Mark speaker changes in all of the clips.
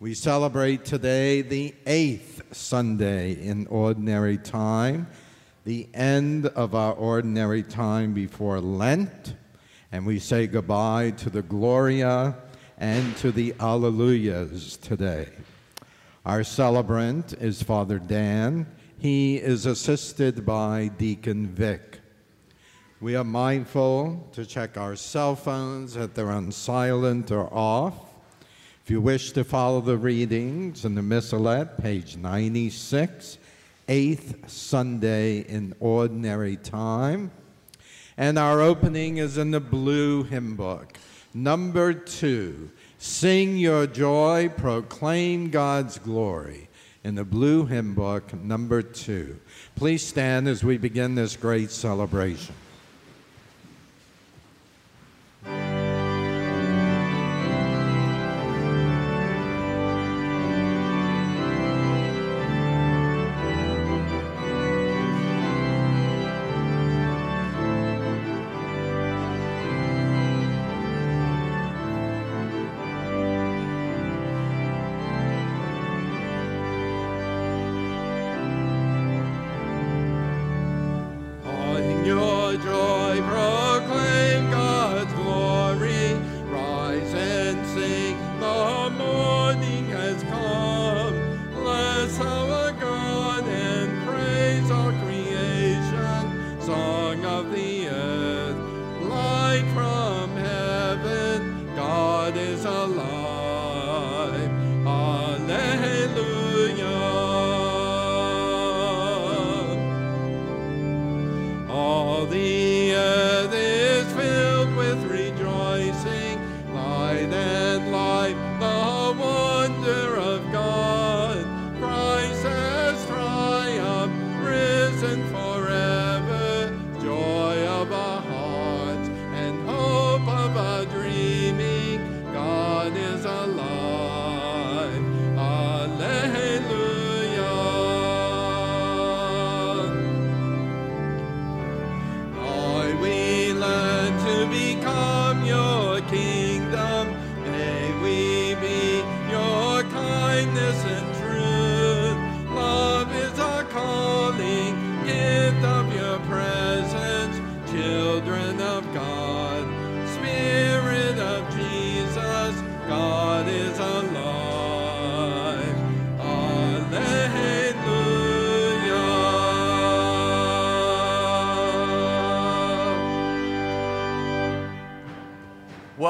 Speaker 1: We celebrate today the eighth Sunday in Ordinary Time, the end of our ordinary time before Lent, and we say goodbye to the Gloria and to the Alleluias today. Our celebrant is Father Dan. He is assisted by Deacon Vic. We are mindful to check our cell phones that they're on silent or off. If you wish to follow the readings in the Missalette, page 96, eighth Sunday in Ordinary Time. And our opening is in the blue hymn book, number two. Sing your joy, proclaim God's glory. In the blue hymn book, number two. Please stand as we begin this great celebration.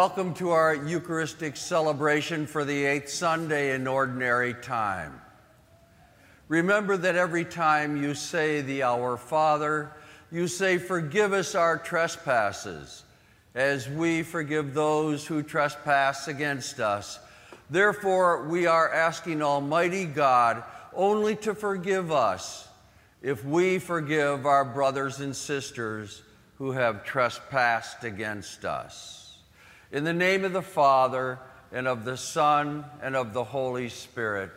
Speaker 2: Welcome to our Eucharistic celebration for the eighth Sunday in Ordinary Time. Remember that every time you say the Our Father, you say, Forgive us our trespasses, as we forgive those who trespass against us. Therefore, we are asking Almighty God only to forgive us if we forgive our brothers and sisters who have trespassed against us. In the name of the Father, and of the Son, and of the Holy Spirit.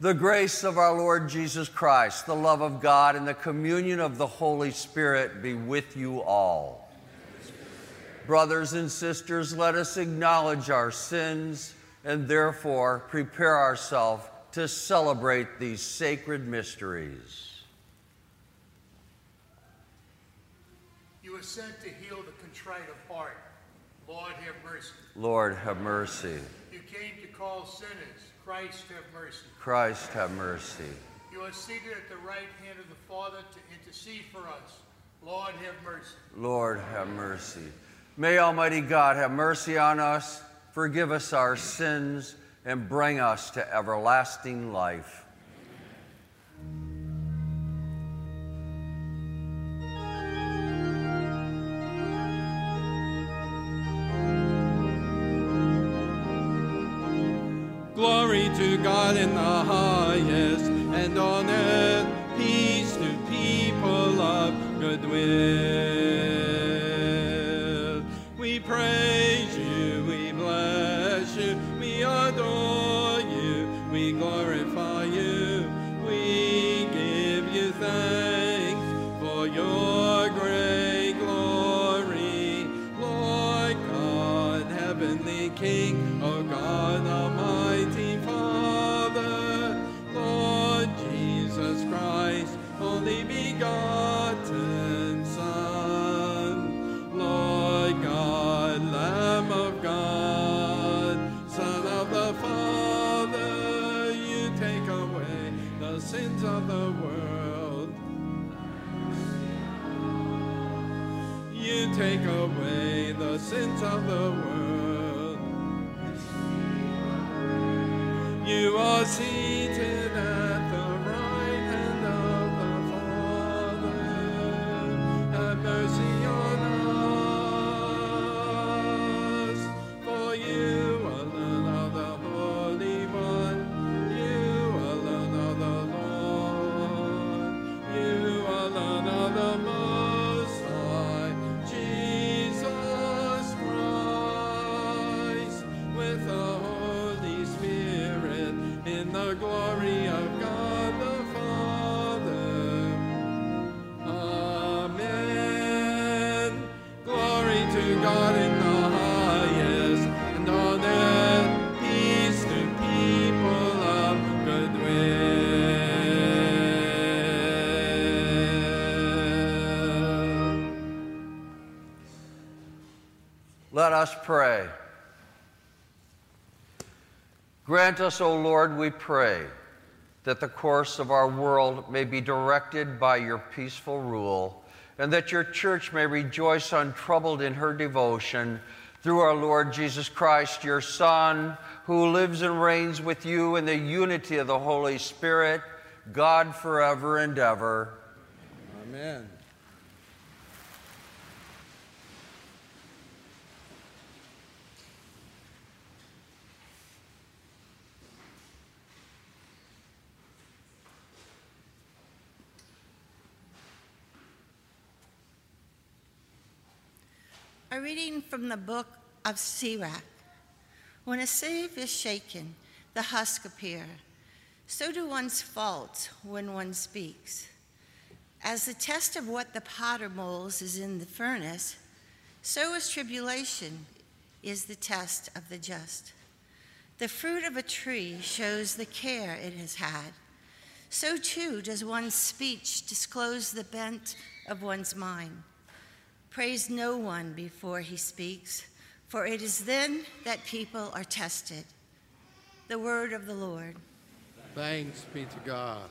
Speaker 2: The grace of our Lord Jesus Christ, the love of God, and the communion of the Holy Spirit be with you all. Brothers and sisters, let us acknowledge our sins and therefore prepare ourselves to celebrate these sacred mysteries.
Speaker 3: You are sent to heal the contrite of heart. Lord, have mercy.
Speaker 2: Lord, have mercy.
Speaker 3: You came to call sinners. Christ, have mercy.
Speaker 2: Christ, have mercy.
Speaker 3: You are seated at the right hand of the Father to intercede for us. Lord, have mercy.
Speaker 2: Lord, have mercy. May Almighty God have mercy on us, forgive us our sins, and bring us to everlasting life.
Speaker 1: God in the highest, and on earth peace to people of goodwill. Sins of the world. You are seated us
Speaker 2: pray. Grant us, O Lord, we pray, that the course of our world may be directed by your peaceful rule, and that your church may rejoice untroubled in her devotion through our Lord Jesus Christ, your Son, who lives and reigns with you in the unity of the Holy Spirit, God forever and ever.
Speaker 1: Amen.
Speaker 4: A reading from the book of Sirach. When a sieve is shaken, the husk appear. So do one's faults when one speaks. As the test of what the potter molds is in the furnace, so is tribulation is the test of the just. The fruit of a tree shows the care it has had. So too does one's speech disclose the bent of one's mind. Praise no one before he speaks, for it is then that people are tested. The word of the Lord.
Speaker 1: Thanks be to God.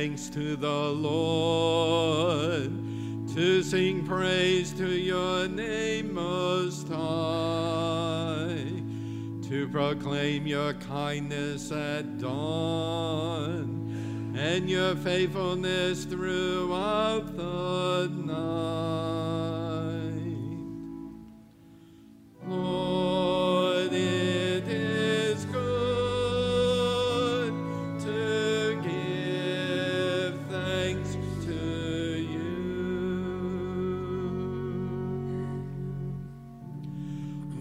Speaker 1: Thanks to the Lord, to sing praise to your name most high, to proclaim your kindness at dawn and your faithfulness throughout the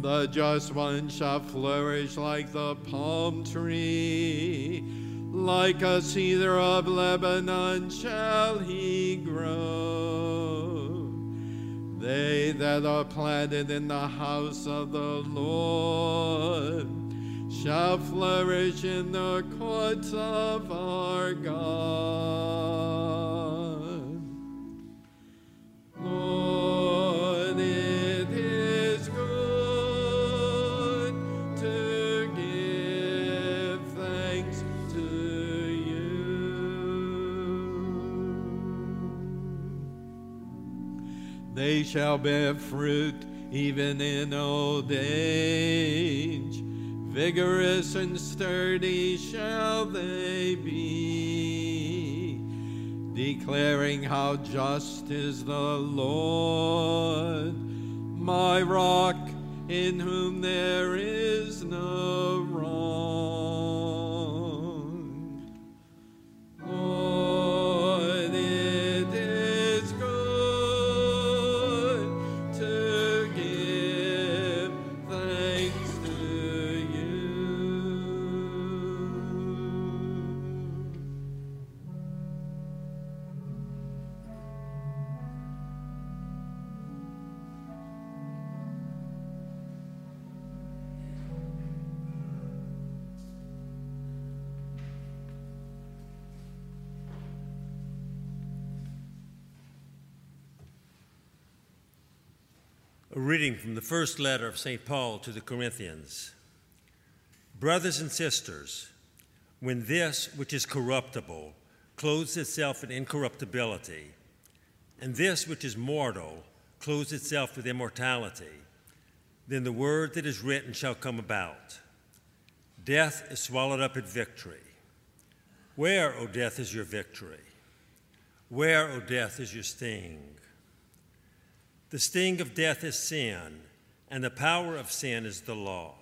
Speaker 1: The just one shall flourish like the palm tree, like a cedar of Lebanon shall he grow. They that are planted in the house of the Lord shall flourish in the courts of our God. Shall bear fruit even in old age. Vigorous and sturdy shall they be, declaring how just is the Lord, my rock in whom there is no
Speaker 5: reading from the first letter of St. Paul to the Corinthians. Brothers and sisters, when this which is corruptible clothes itself in incorruptibility, and this which is mortal clothes itself with immortality, then the word that is written shall come about. Death is swallowed up in victory. Where, O death, is your victory? Where, O death, is your sting? The sting of death is sin, and the power of sin is the law.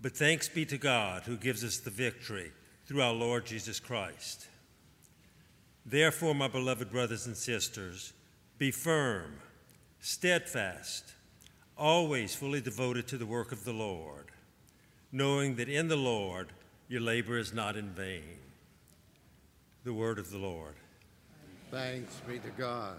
Speaker 5: But thanks be to God who gives us the victory through our Lord Jesus Christ. Therefore, my beloved brothers and sisters, be firm, steadfast, always fully devoted to the work of the Lord, knowing that in the Lord your labor is not in vain. The word of the Lord.
Speaker 1: Thanks be to God.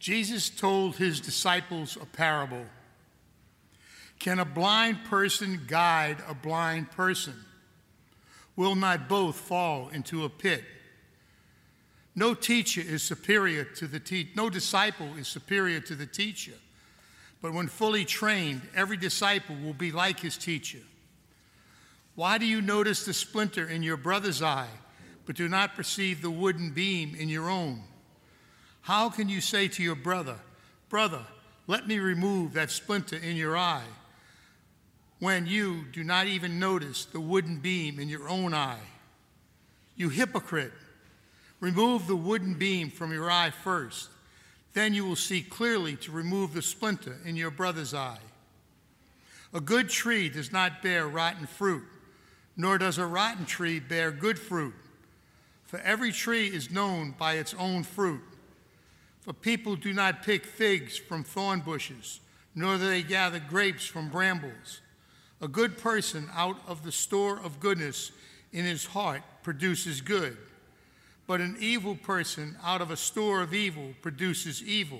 Speaker 3: Jesus told his disciples a parable. Can a blind person guide a blind person? Will not both fall into a pit? No teacher is superior to the te- no disciple is superior to the teacher. But when fully trained, every disciple will be like his teacher. Why do you notice the splinter in your brother's eye, but do not perceive the wooden beam in your own? How can you say to your brother, Brother, let me remove that splinter in your eye, when you do not even notice the wooden beam in your own eye? You hypocrite, remove the wooden beam from your eye first. Then you will see clearly to remove the splinter in your brother's eye. A good tree does not bear rotten fruit, nor does a rotten tree bear good fruit. For every tree is known by its own fruit. For people do not pick figs from thorn bushes, nor do they gather grapes from brambles. A good person out of the store of goodness in his heart produces good but an evil person out of a store of evil produces evil.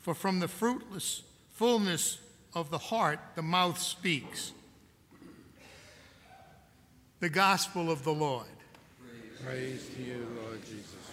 Speaker 3: For from the fruitless fullness of the heart the mouth speaks. The gospel of the Lord.
Speaker 1: Praise to you, Lord Jesus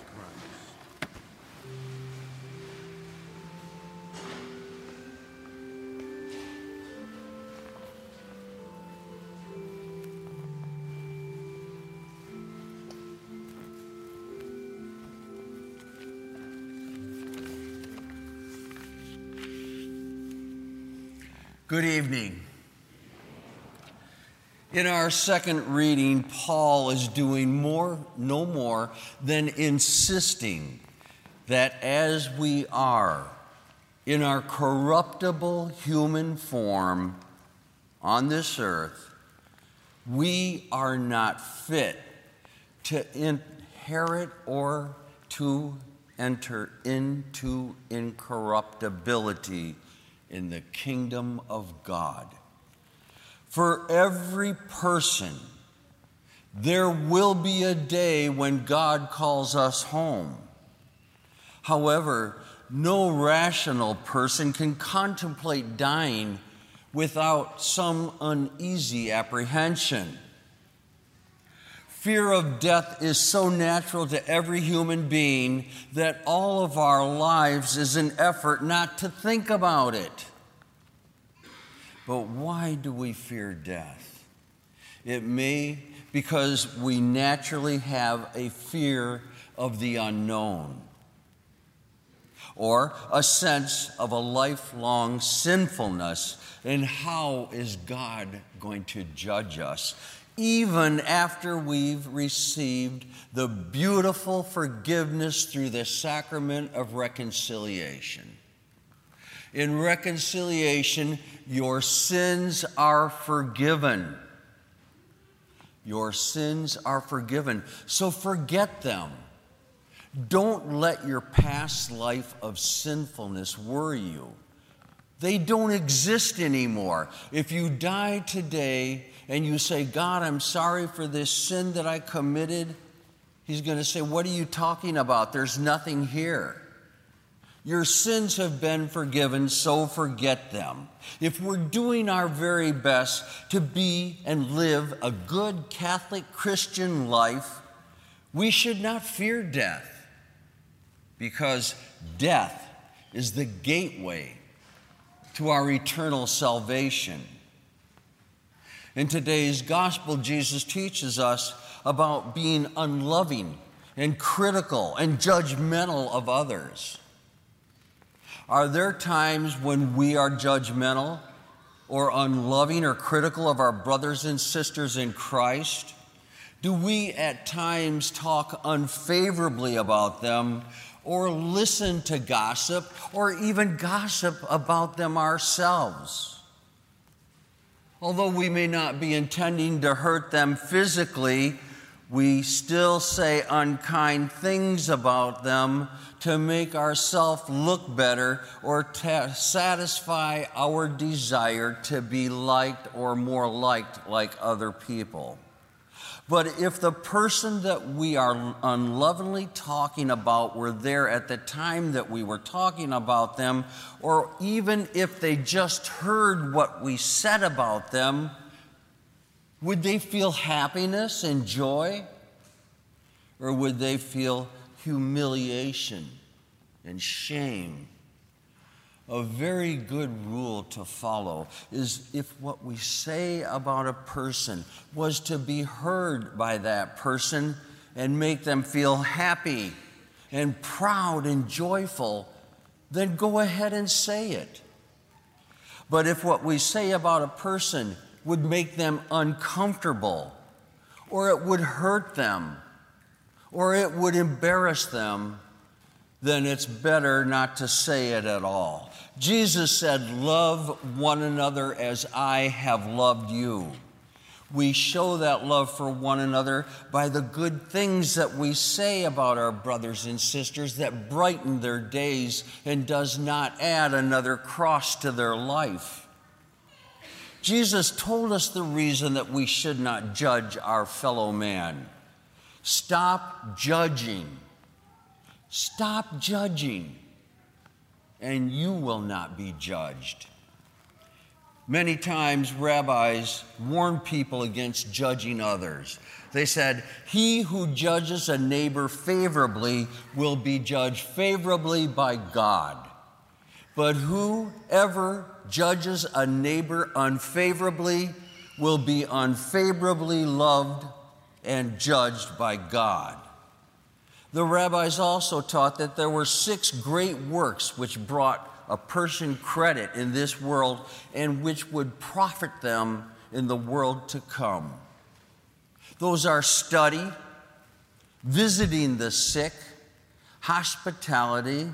Speaker 2: Good evening. In our second reading, Paul is doing more, no more than insisting that as we are in our corruptible human form on this earth, we are not fit to inherit or to enter into incorruptibility in the kingdom of God. For every person, there will be a day when God calls us home. However, no rational person can contemplate dying without some uneasy apprehension. Fear of death is so natural to every human being that all of our lives is an effort not to think about it. But why do we fear death? It may because we naturally have a fear of the unknown or a sense of a lifelong sinfulness and how is God going to judge us? Even after we've received the beautiful forgiveness through the sacrament of reconciliation. In reconciliation, your sins are forgiven. Your sins are forgiven. So forget them. Don't let your past life of sinfulness worry you. They don't exist anymore. If you die today and you say, God, I'm sorry for this sin that I committed, He's going to say, What are you talking about? There's nothing here. Your sins have been forgiven, so forget them. If we're doing our very best to be and live a good Catholic Christian life, we should not fear death because death is the gateway to our eternal salvation. In today's gospel, Jesus teaches us about being unloving and critical and judgmental of others. Are there times when we are judgmental or unloving or critical of our brothers and sisters in Christ? Do we at times talk unfavorably about them or listen to gossip or even gossip about them ourselves? Although we may not be intending to hurt them physically, we still say unkind things about them to make ourselves look better or to satisfy our desire to be liked or more liked like other people. But if the person that we are unlovingly talking about were there at the time that we were talking about them, or even if they just heard what we said about them, would they feel happiness and joy? Or would they feel humiliation and shame? A very good rule to follow is if what we say about a person was to be heard by that person and make them feel happy and proud and joyful, then go ahead and say it. But if what we say about a person would make them uncomfortable, or it would hurt them, or it would embarrass them, then it's better not to say it at all. Jesus said, Love one another as I have loved you. We show that love for one another by the good things that we say about our brothers and sisters that brighten their days and does not add another cross to their life. Jesus told us the reason that we should not judge our fellow man. Stop judging. Stop judging, and you will not be judged. Many times, rabbis warn people against judging others. They said, He who judges a neighbor favorably will be judged favorably by God. But whoever judges a neighbor unfavorably will be unfavorably loved and judged by God. The rabbis also taught that there were six great works which brought a person credit in this world and which would profit them in the world to come. Those are study, visiting the sick, hospitality,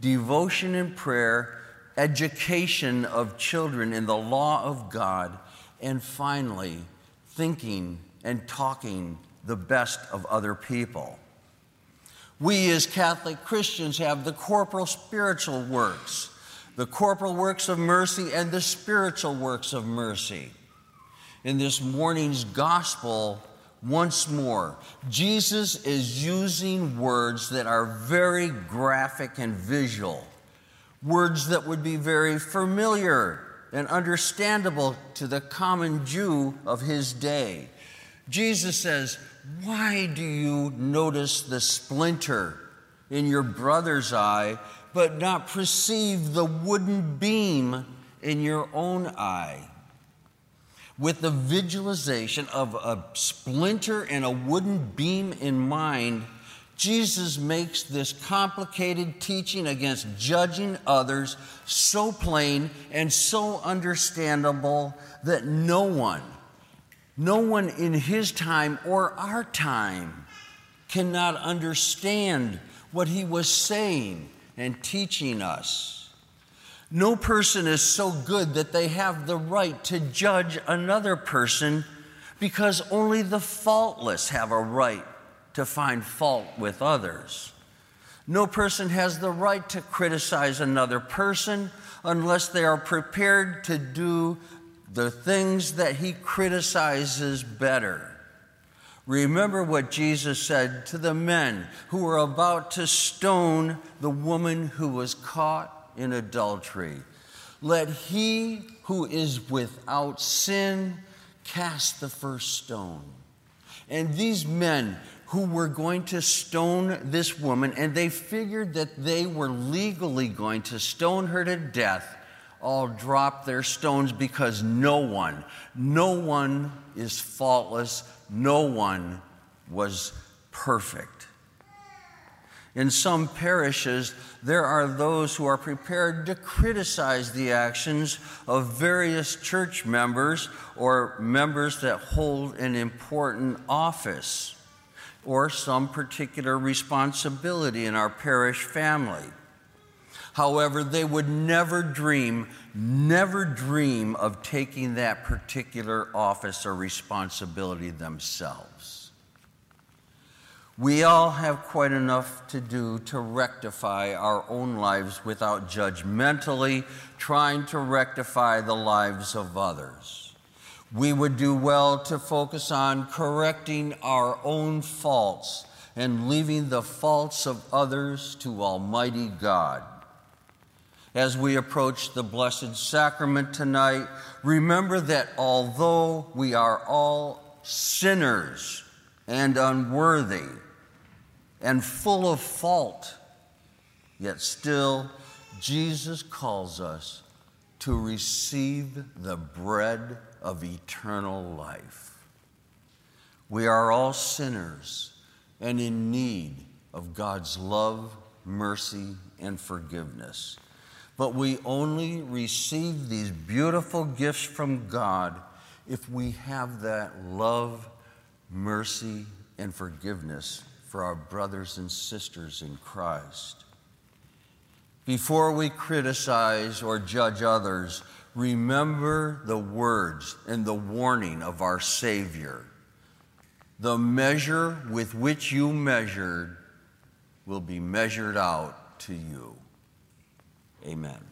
Speaker 2: devotion and prayer, education of children in the law of God, and finally, thinking and talking the best of other people. We as Catholic Christians have the corporal spiritual works, the corporal works of mercy, and the spiritual works of mercy. In this morning's gospel, once more, Jesus is using words that are very graphic and visual, words that would be very familiar and understandable to the common Jew of his day. Jesus says, Why do you notice the splinter in your brother's eye, but not perceive the wooden beam in your own eye? With the visualization of a splinter and a wooden beam in mind, Jesus makes this complicated teaching against judging others so plain and so understandable that no one, no one in his time or our time cannot understand what he was saying and teaching us. No person is so good that they have the right to judge another person because only the faultless have a right to find fault with others. No person has the right to criticize another person unless they are prepared to do the things that he criticizes better. Remember what Jesus said to the men who were about to stone the woman who was caught in adultery. Let he who is without sin cast the first stone. And these men who were going to stone this woman, and they figured that they were legally going to stone her to death, all dropped their stones because no one, no one is faultless, no one was perfect. In some parishes, there are those who are prepared to criticize the actions of various church members or members that hold an important office or some particular responsibility in our parish family. However, they would never dream, never dream of taking that particular office or responsibility themselves. We all have quite enough to do to rectify our own lives without judgmentally trying to rectify the lives of others we would do well to focus on correcting our own faults and leaving the faults of others to Almighty God. As we approach the Blessed Sacrament tonight, remember that although we are all sinners and unworthy and full of fault, yet still Jesus calls us to receive the bread of eternal life. We are all sinners and in need of God's love, mercy, and forgiveness. But we only receive these beautiful gifts from God if we have that love, mercy, and forgiveness for our brothers and sisters in Christ. Before we criticize or judge others, remember the words and the warning of our Savior. The measure with which you measured will be measured out to you. Amen.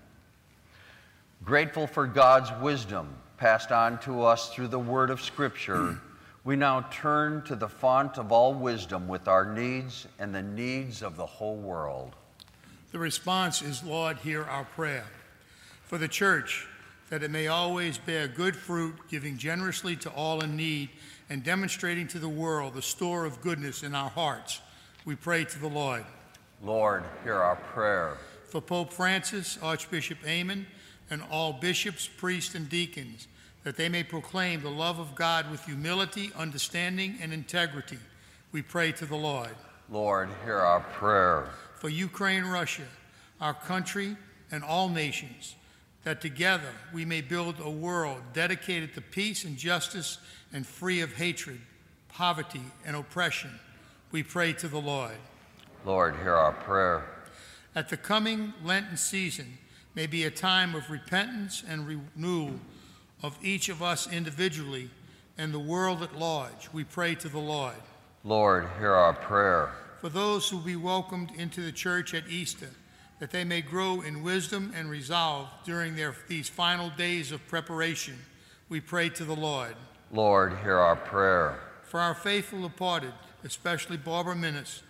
Speaker 2: Grateful for God's wisdom passed on to us through the word of Scripture, we now turn to the font of all wisdom with our needs and the needs of the whole world.
Speaker 3: The response is, Lord, hear our prayer. For the church, that it may always bear good fruit, giving generously to all in need, and demonstrating to the world the store of goodness in our hearts, we pray to the Lord.
Speaker 2: Lord, hear our prayer.
Speaker 3: For Pope Francis, Archbishop Aymond, and all bishops, priests, and deacons, that they may proclaim the love of God with humility, understanding, and integrity. We pray to the Lord.
Speaker 2: Lord, hear our prayer.
Speaker 3: For Ukraine, Russia, our country, and all nations, that together we may build a world dedicated to peace and justice and free of hatred, poverty, and oppression. We pray to the Lord.
Speaker 2: Lord, hear our prayer.
Speaker 3: At the coming Lenten season may be a time of repentance and renewal of each of us individually and the world at large. We pray to the Lord.
Speaker 2: Lord, hear our prayer.
Speaker 3: For those who will be welcomed into the church at Easter, that they may grow in wisdom and resolve during their, these final days of preparation, we pray to the Lord.
Speaker 2: Lord, hear our prayer.
Speaker 3: For our faithful departed, especially Barbara Minnis,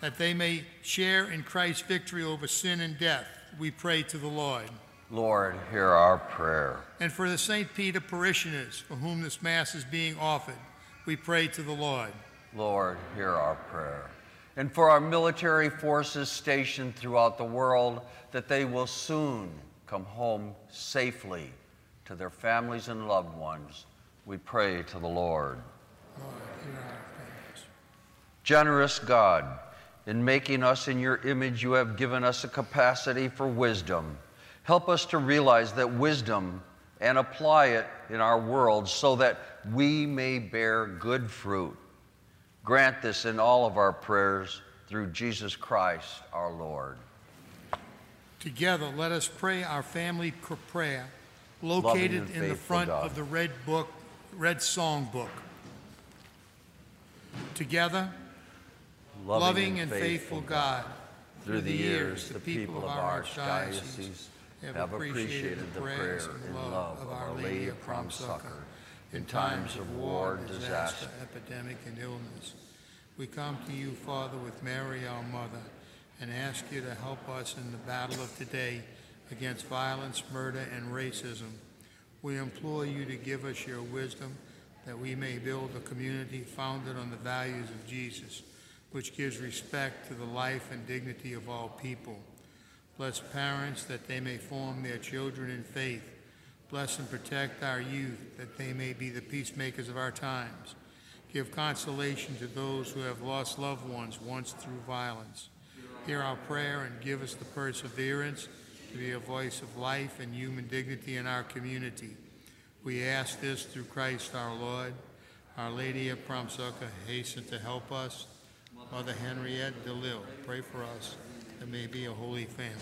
Speaker 3: that they may share in Christ's victory over sin and death, we pray to the Lord.
Speaker 2: Lord, hear our prayer.
Speaker 3: And for the St. Peter parishioners for whom this Mass is being offered, we pray to the Lord.
Speaker 2: Lord, hear our prayer. And for our military forces stationed throughout the world, that they will soon come home safely to their families and loved ones, we pray to the Lord.
Speaker 3: Lord, hear our prayers.
Speaker 2: Generous God, in making us in your image, you have given us a capacity for wisdom. Help us to realize that wisdom and apply it in our world so that we may bear good fruit. Grant this in all of our prayers through Jesus Christ our Lord.
Speaker 3: Together, let us pray our family prayer located in the front
Speaker 2: God.
Speaker 3: of the red book, red song book. Together, loving and faithful God,
Speaker 2: through the years, the people of our archdiocese have appreciated the prayer and love of Our Lady of Prompt Succor in times of war, disaster,
Speaker 3: epidemic, and illness. We come to you, Father, with Mary, our mother, and ask you to help us in the battle of today against violence, murder, and racism. We implore you to give us your wisdom that we may build a community founded on the values of Jesus, which gives respect to the life and dignity of all people. Bless parents that they may form their children in faith. Bless and protect our youth that they may be the peacemakers of our times. Give consolation to those who have lost loved ones once through violence. Hear our prayer and give us the perseverance to be a voice of life and human dignity in our community. We ask this through Christ our Lord. Our Lady of Prompt hasten to help us. Mother Henriette DeLille, pray for us that may be a holy family.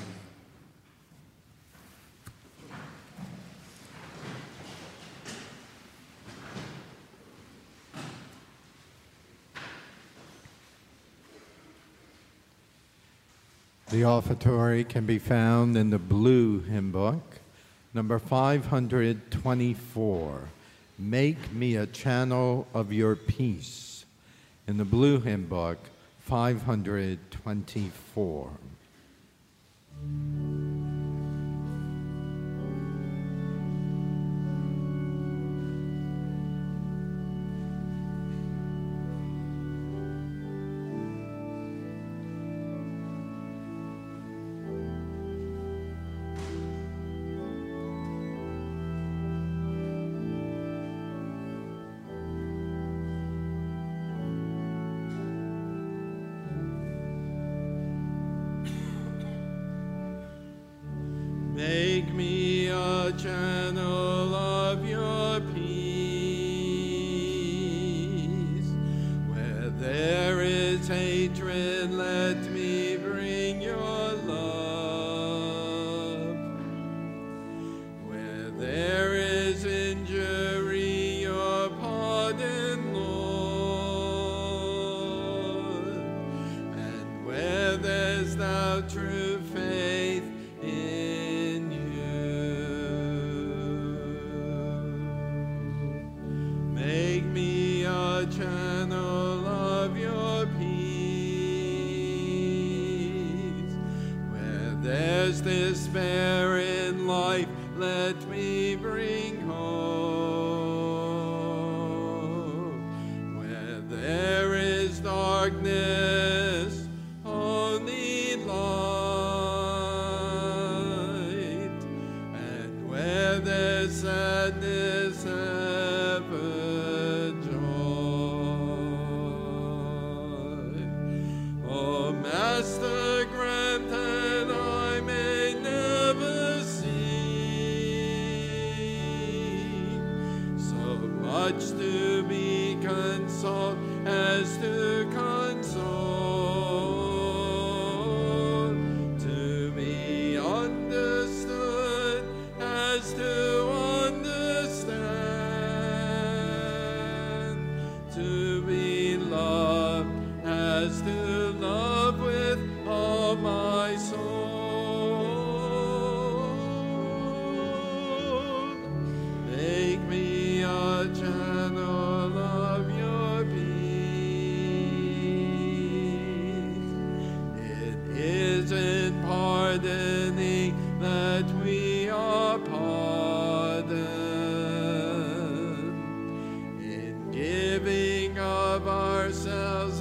Speaker 1: The offertory can be found in the blue hymn book, number 524. Make me a channel of your peace. In the blue hymn book, 524. Giving of ourselves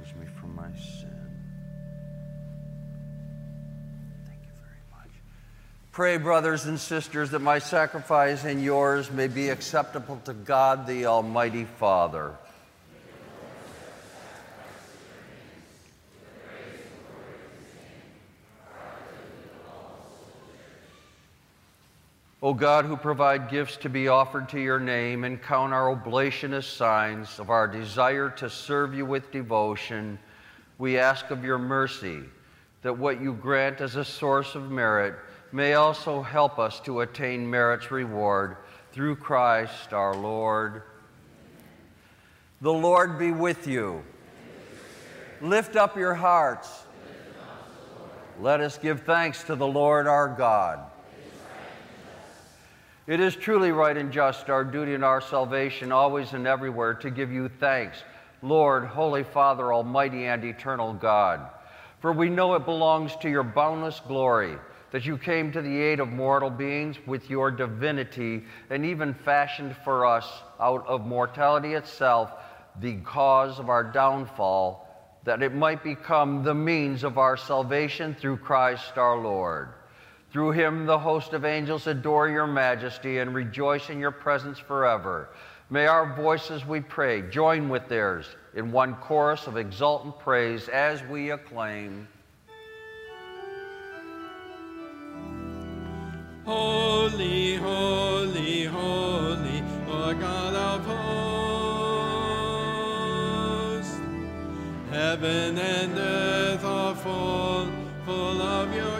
Speaker 2: Cleanse me from my sin. Thank you very much. Pray, brothers and sisters, that my sacrifice and yours may be acceptable to God the Almighty Father. O God, who provide gifts to be offered to your name and count our oblation as signs of our desire to serve you with devotion, we ask of your mercy that what you grant as a source of merit may also help us to attain merit's reward through Christ our Lord. The Lord be with you. Lift up your hearts. Let us give thanks to the Lord our God. It is truly right and just, our duty and our salvation, always and everywhere, to give you thanks, Lord, Holy Father, Almighty and eternal God. For we know it belongs to your boundless glory that you came to the aid of mortal beings with your divinity and even fashioned for us out of mortality itself the cause of our downfall, that it might become the means of our salvation through Christ our Lord. Through him, the host of angels adore your majesty and rejoice in your presence forever. May our voices, we pray, join with theirs in one chorus of exultant praise as we acclaim.
Speaker 1: Holy, holy, holy, Lord God of hosts. Heaven and earth are full, full of your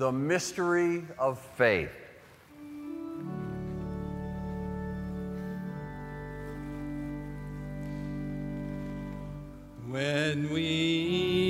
Speaker 2: The mystery of faith.
Speaker 6: When we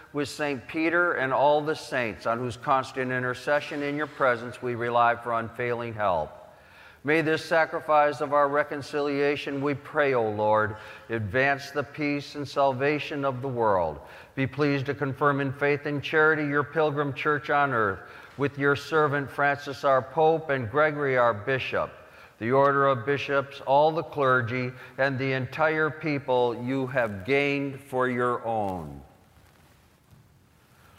Speaker 2: with St. Peter and all the saints, on whose constant intercession in your presence we rely for unfailing help. May this sacrifice of our reconciliation, we pray, O Lord, advance the peace and salvation of the world. Be pleased to confirm in faith and charity your pilgrim church on earth, with your servant Francis our Pope and Gregory our Bishop, the order of bishops, all the clergy, and the entire people you have gained for your own.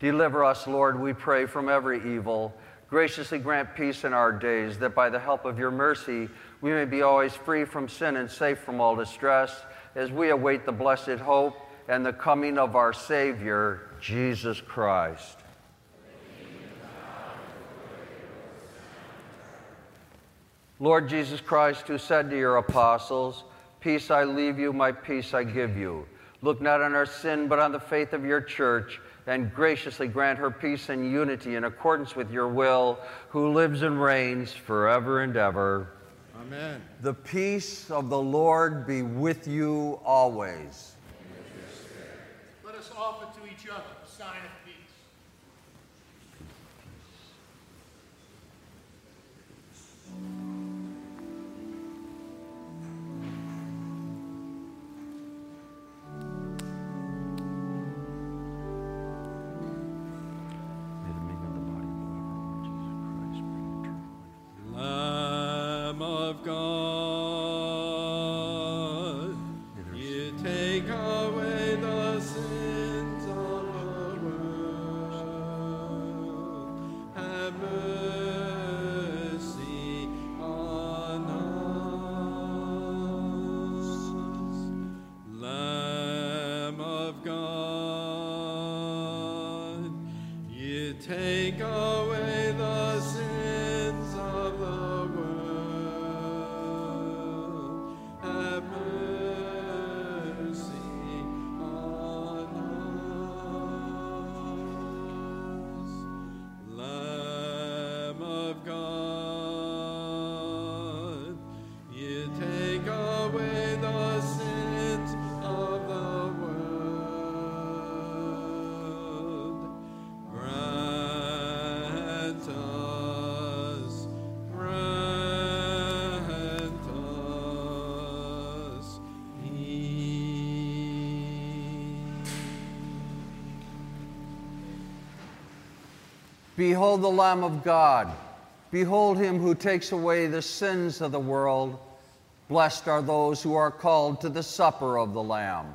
Speaker 2: Deliver us, Lord, we pray, from every evil. Graciously grant peace in our days, that by the help of your mercy we may be always free from sin and safe from all distress, as we await the blessed hope and the coming of our Savior, Jesus Christ. Lord Jesus Christ, who said to your apostles, Peace I leave you, my peace I give you. Look not on our sin, but on the faith of your church, and graciously grant her peace and unity in accordance with your will, who lives and reigns forever and ever.
Speaker 7: Amen.
Speaker 2: The peace of the Lord be with you always.
Speaker 1: Let us offer to each other a sign of
Speaker 2: Behold the Lamb of God. Behold him who takes away the sins of the world. Blessed are those who are called to the supper of the Lamb.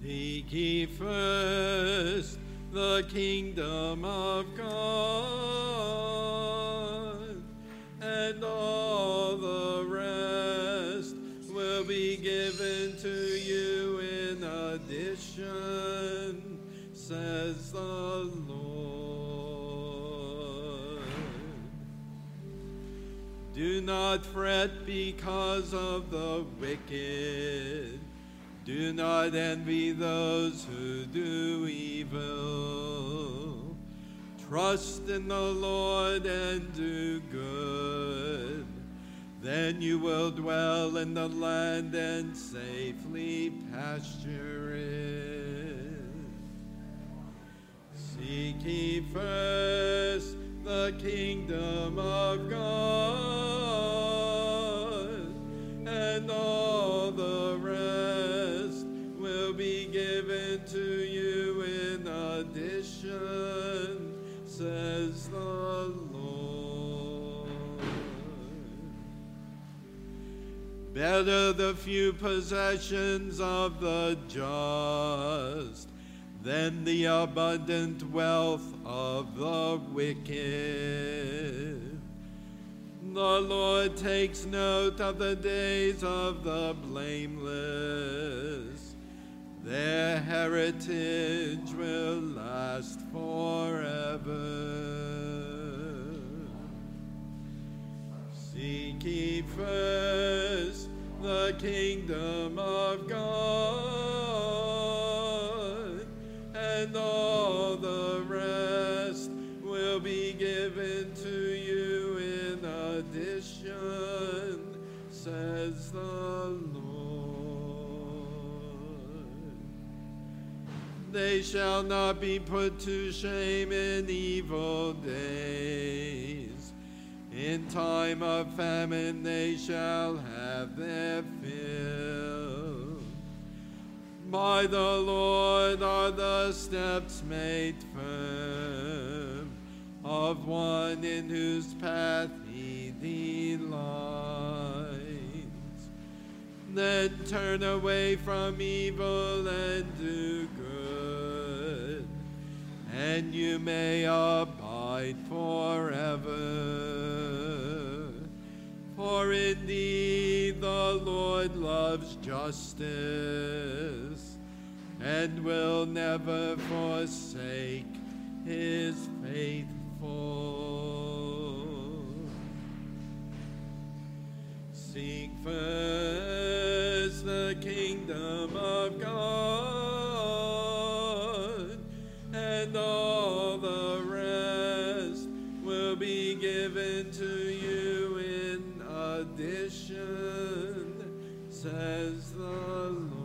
Speaker 8: Seek ye first
Speaker 1: the kingdom of God, and all the rest will be given to you in addition, says the Lord. Do not fret because of the wicked. Do not envy those who do evil. Trust in the Lord and do good. Then you will dwell in the land and safely pasture it. Seek ye first the kingdom of God, Better the few possessions of the just than the abundant wealth of the wicked. The Lord takes note of the days of the blameless. Their heritage will last forever. Seek ye first the kingdom of God, and all the rest will be given to you in addition, says the Lord. They shall not be put to shame in evil days. In time of famine they shall have their fill. By the Lord are the steps made firm of one in whose path he delights. Then turn away from evil and do good, and you may abide forever. For indeed the Lord loves justice and will never forsake his faithful. Seek first the kingdom of God, says the Lord.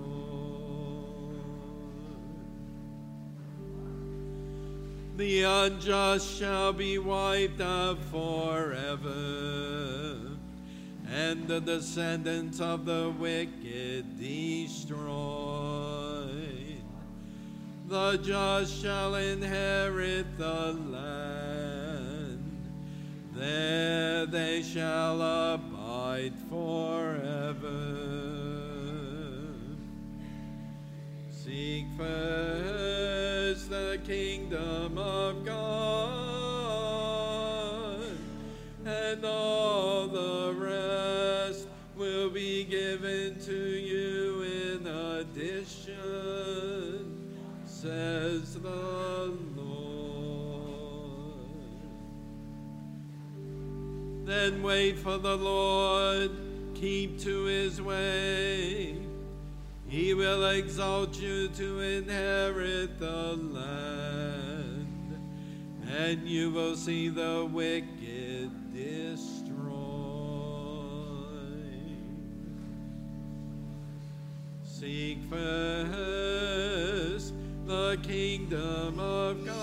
Speaker 1: The unjust shall be wiped out forever, and the descendants of the wicked destroyed. The just shall inherit the land, there they shall abide forever. Seek first the kingdom of God, and all the rest will be given to you in addition, says the Lord. Then wait for the Lord, keep to his way. He will exalt you to inherit the land, and you will see the wicked destroyed. Seek first the kingdom of God,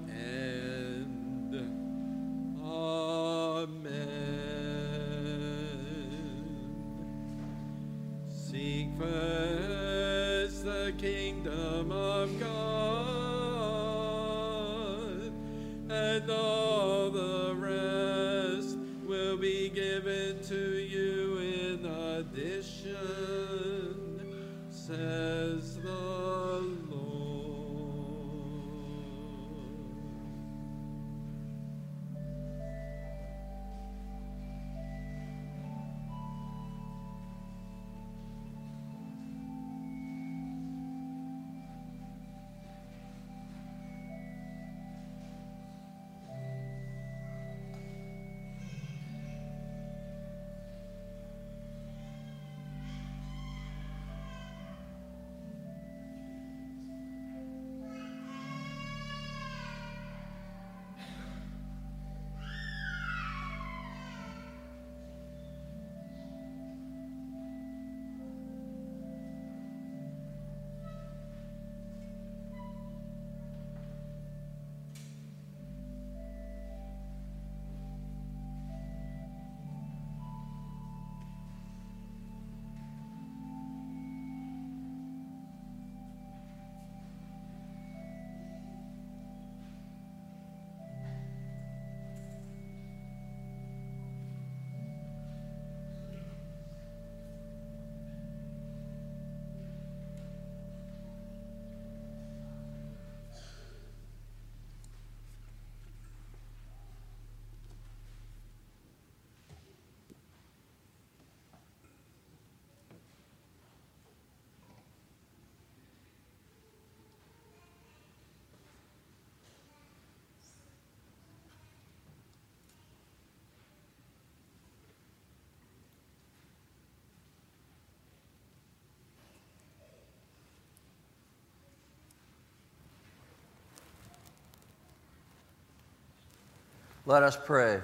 Speaker 2: Let us pray.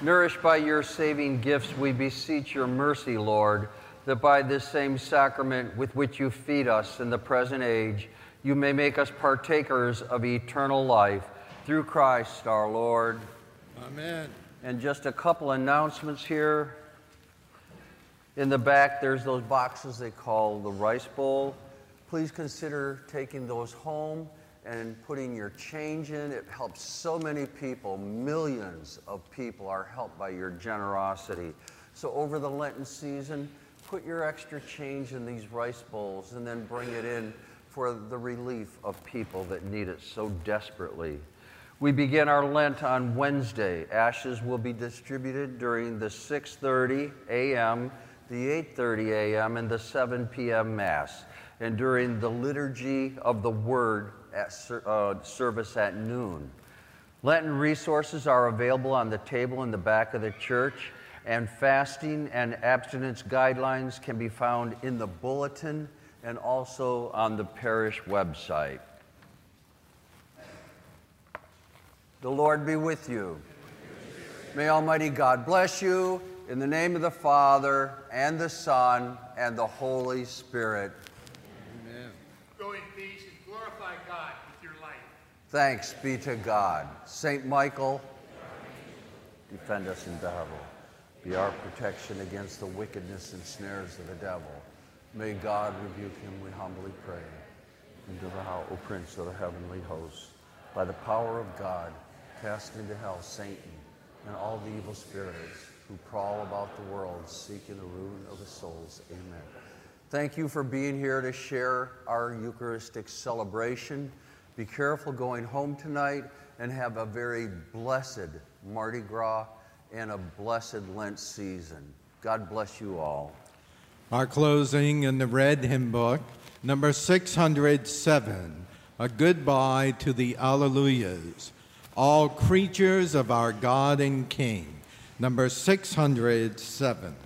Speaker 2: Nourished by your saving gifts, we beseech your mercy, Lord, that by this same sacrament with which you feed us in the present age, you may make us partakers of eternal life through Christ our Lord.
Speaker 1: Amen.
Speaker 2: And just a couple announcements here. In the back, there's those boxes they call the rice bowl. Please consider taking those home and putting your change in. It helps so many people. Millions of people are helped by your generosity. So, over the Lenten season, put your extra change in these rice bowls and then bring it in for the relief of people that need it so desperately. We begin our Lent on Wednesday. Ashes will be distributed during the 6:30 a.m., the 8:30 a.m., and the 7 p.m. mass, and during the liturgy of the Word at uh, service at noon. Lenten resources are available on the table in the back of the church, and fasting and abstinence guidelines can be found in the bulletin and also on the parish website. The Lord be with you. May Almighty God bless you in the name of the Father and the Son and the Holy Spirit.
Speaker 1: Amen.
Speaker 3: Go in peace and glorify God with your life.
Speaker 2: Thanks be to God. Saint Michael, defend us in battle. Be our protection against the wickedness and snares of the devil. May God rebuke him, we humbly pray. Into the hell, O Prince of the heavenly hosts, by the power of God, cast into hell Satan and all the evil spirits who prowl about the world seeking the ruin of the souls. Amen. Thank you for being here to share our Eucharistic celebration. Be careful going home tonight and have a very blessed Mardi Gras and a blessed Lent season. God bless you all.
Speaker 9: Our closing in the red hymn book, number 607, a goodbye to the Alleluias, all creatures of our God and King, number 607.